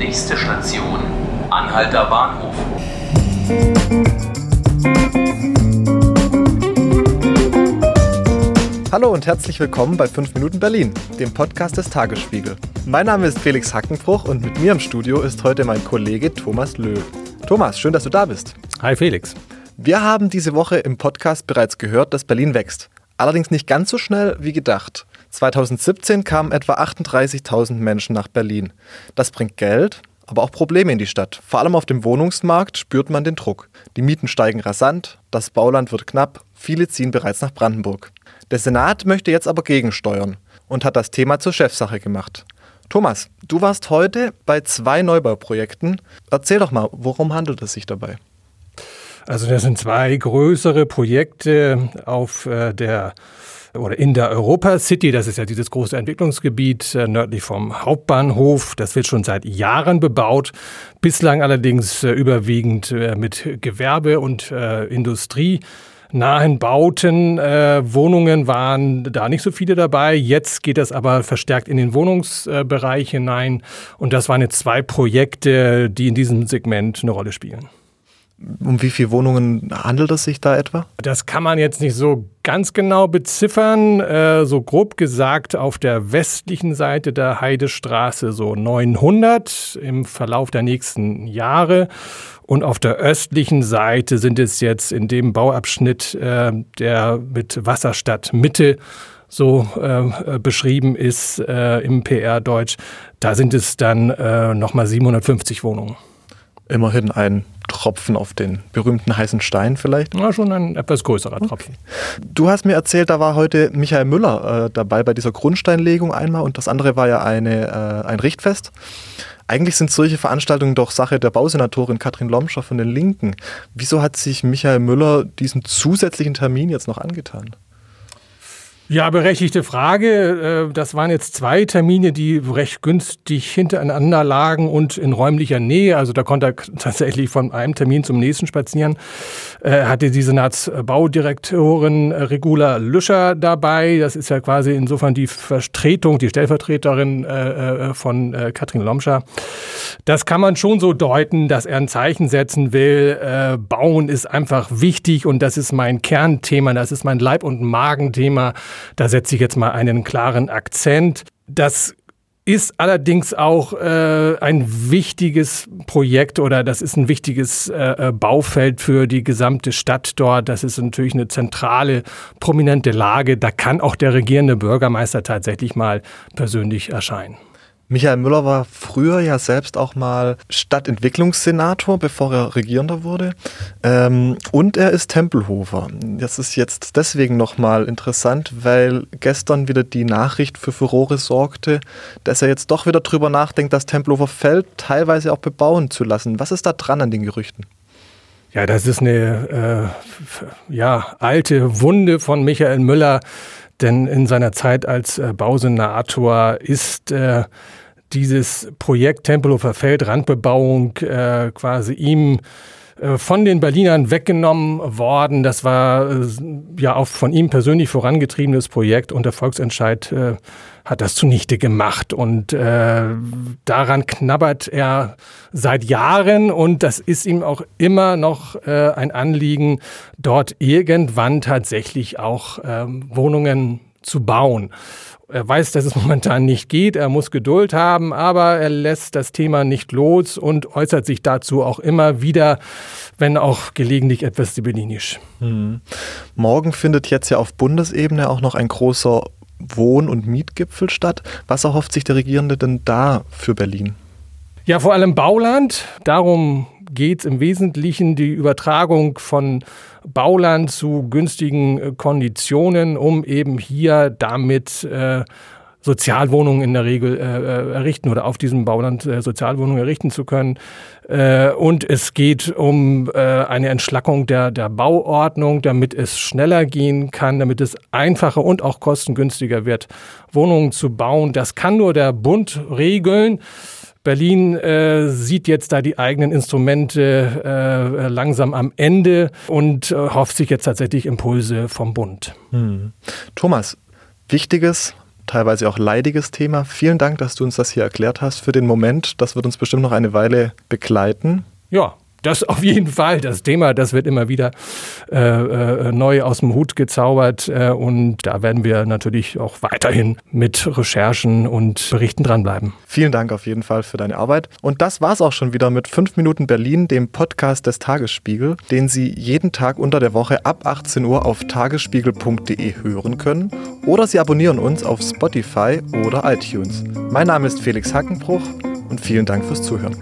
Nächste Station, Anhalter Bahnhof. Hallo und herzlich willkommen bei 5 Minuten Berlin, dem Podcast des Tagesspiegel. Mein Name ist Felix Hackenbruch und mit mir im Studio ist heute mein Kollege Thomas Löw. Thomas, schön, dass du da bist. Hi Felix. Wir haben diese Woche im Podcast bereits gehört, dass Berlin wächst. Allerdings nicht ganz so schnell wie gedacht. 2017 kamen etwa 38.000 Menschen nach Berlin. Das bringt Geld, aber auch Probleme in die Stadt. Vor allem auf dem Wohnungsmarkt spürt man den Druck. Die Mieten steigen rasant, das Bauland wird knapp, viele ziehen bereits nach Brandenburg. Der Senat möchte jetzt aber gegensteuern und hat das Thema zur Chefsache gemacht. Thomas, du warst heute bei zwei Neubauprojekten. Erzähl doch mal, worum handelt es sich dabei? Also das sind zwei größere Projekte auf äh, der oder in der Europa City, das ist ja dieses große Entwicklungsgebiet äh, nördlich vom Hauptbahnhof. Das wird schon seit Jahren bebaut, bislang allerdings äh, überwiegend mit Gewerbe und Industrie nahen Bauten, äh, Wohnungen waren da nicht so viele dabei. Jetzt geht das aber verstärkt in den Wohnungsbereich hinein. Und das waren jetzt zwei Projekte, die in diesem Segment eine Rolle spielen. Um wie viele Wohnungen handelt es sich da etwa? Das kann man jetzt nicht so ganz genau beziffern. Äh, so grob gesagt auf der westlichen Seite der Heidestraße so 900 im Verlauf der nächsten Jahre. Und auf der östlichen Seite sind es jetzt in dem Bauabschnitt, äh, der mit Wasserstadt Mitte so äh, beschrieben ist äh, im PR-Deutsch, da sind es dann äh, nochmal 750 Wohnungen. Immerhin ein Tropfen auf den berühmten heißen Stein vielleicht? Ja, schon ein etwas größerer okay. Tropfen. Du hast mir erzählt, da war heute Michael Müller äh, dabei bei dieser Grundsteinlegung einmal und das andere war ja eine, äh, ein Richtfest. Eigentlich sind solche Veranstaltungen doch Sache der Bausenatorin Katrin Lomscher von den Linken. Wieso hat sich Michael Müller diesen zusätzlichen Termin jetzt noch angetan? Ja, berechtigte Frage. Äh, das waren jetzt zwei Termine, die recht günstig hintereinander lagen und in räumlicher Nähe. Also da konnte er tatsächlich von einem Termin zum nächsten spazieren. Er hatte die Senatsbaudirektorin Regula Lüscher dabei. Das ist ja quasi insofern die Vertretung, die Stellvertreterin äh, äh, von Katrin Lomscher. Das kann man schon so deuten, dass er ein Zeichen setzen will. Bauen ist einfach wichtig und das ist mein Kernthema, das ist mein Leib- und Magenthema. Da setze ich jetzt mal einen klaren Akzent. Das ist allerdings auch äh, ein wichtiges Projekt oder das ist ein wichtiges äh, äh, Baufeld für die gesamte Stadt dort. Das ist natürlich eine zentrale, prominente Lage. Da kann auch der regierende Bürgermeister tatsächlich mal persönlich erscheinen. Michael Müller war früher ja selbst auch mal Stadtentwicklungssenator, bevor er Regierender wurde. Ähm, und er ist Tempelhofer. Das ist jetzt deswegen nochmal interessant, weil gestern wieder die Nachricht für Furore sorgte, dass er jetzt doch wieder drüber nachdenkt, das Tempelhofer Feld teilweise auch bebauen zu lassen. Was ist da dran an den Gerüchten? Ja, das ist eine äh, ja, alte Wunde von Michael Müller, denn in seiner Zeit als äh, Bausenator ist äh, dieses Projekt Tempelhofer Feld, Randbebauung, äh, quasi ihm von den Berlinern weggenommen worden. Das war äh, ja auch von ihm persönlich vorangetriebenes Projekt und der Volksentscheid äh, hat das zunichte gemacht. Und äh, daran knabbert er seit Jahren und das ist ihm auch immer noch äh, ein Anliegen, dort irgendwann tatsächlich auch ähm, Wohnungen zu bauen. Er weiß, dass es momentan nicht geht, er muss Geduld haben, aber er lässt das Thema nicht los und äußert sich dazu auch immer wieder, wenn auch gelegentlich etwas sibyllinisch. Hm. Morgen findet jetzt ja auf Bundesebene auch noch ein großer Wohn- und Mietgipfel statt. Was erhofft sich der Regierende denn da für Berlin? Ja, vor allem Bauland. Darum geht es im Wesentlichen die Übertragung von Bauland zu günstigen äh, Konditionen, um eben hier damit äh, Sozialwohnungen in der Regel äh, äh, errichten oder auf diesem Bauland äh, Sozialwohnungen errichten zu können. Äh, und es geht um äh, eine Entschlackung der, der Bauordnung, damit es schneller gehen kann, damit es einfacher und auch kostengünstiger wird, Wohnungen zu bauen. Das kann nur der Bund regeln. Berlin äh, sieht jetzt da die eigenen Instrumente äh, langsam am Ende und äh, hofft sich jetzt tatsächlich Impulse vom Bund. Hm. Thomas, wichtiges teilweise auch leidiges Thema. Vielen Dank, dass du uns das hier erklärt hast für den Moment. Das wird uns bestimmt noch eine Weile begleiten. Ja, das auf jeden Fall. Das Thema, das wird immer wieder äh, äh, neu aus dem Hut gezaubert. Äh, und da werden wir natürlich auch weiterhin mit Recherchen und Berichten dranbleiben. Vielen Dank auf jeden Fall für deine Arbeit. Und das war's auch schon wieder mit 5 Minuten Berlin, dem Podcast des Tagesspiegel, den Sie jeden Tag unter der Woche ab 18 Uhr auf tagesspiegel.de hören können. Oder Sie abonnieren uns auf Spotify oder iTunes. Mein Name ist Felix Hackenbruch und vielen Dank fürs Zuhören.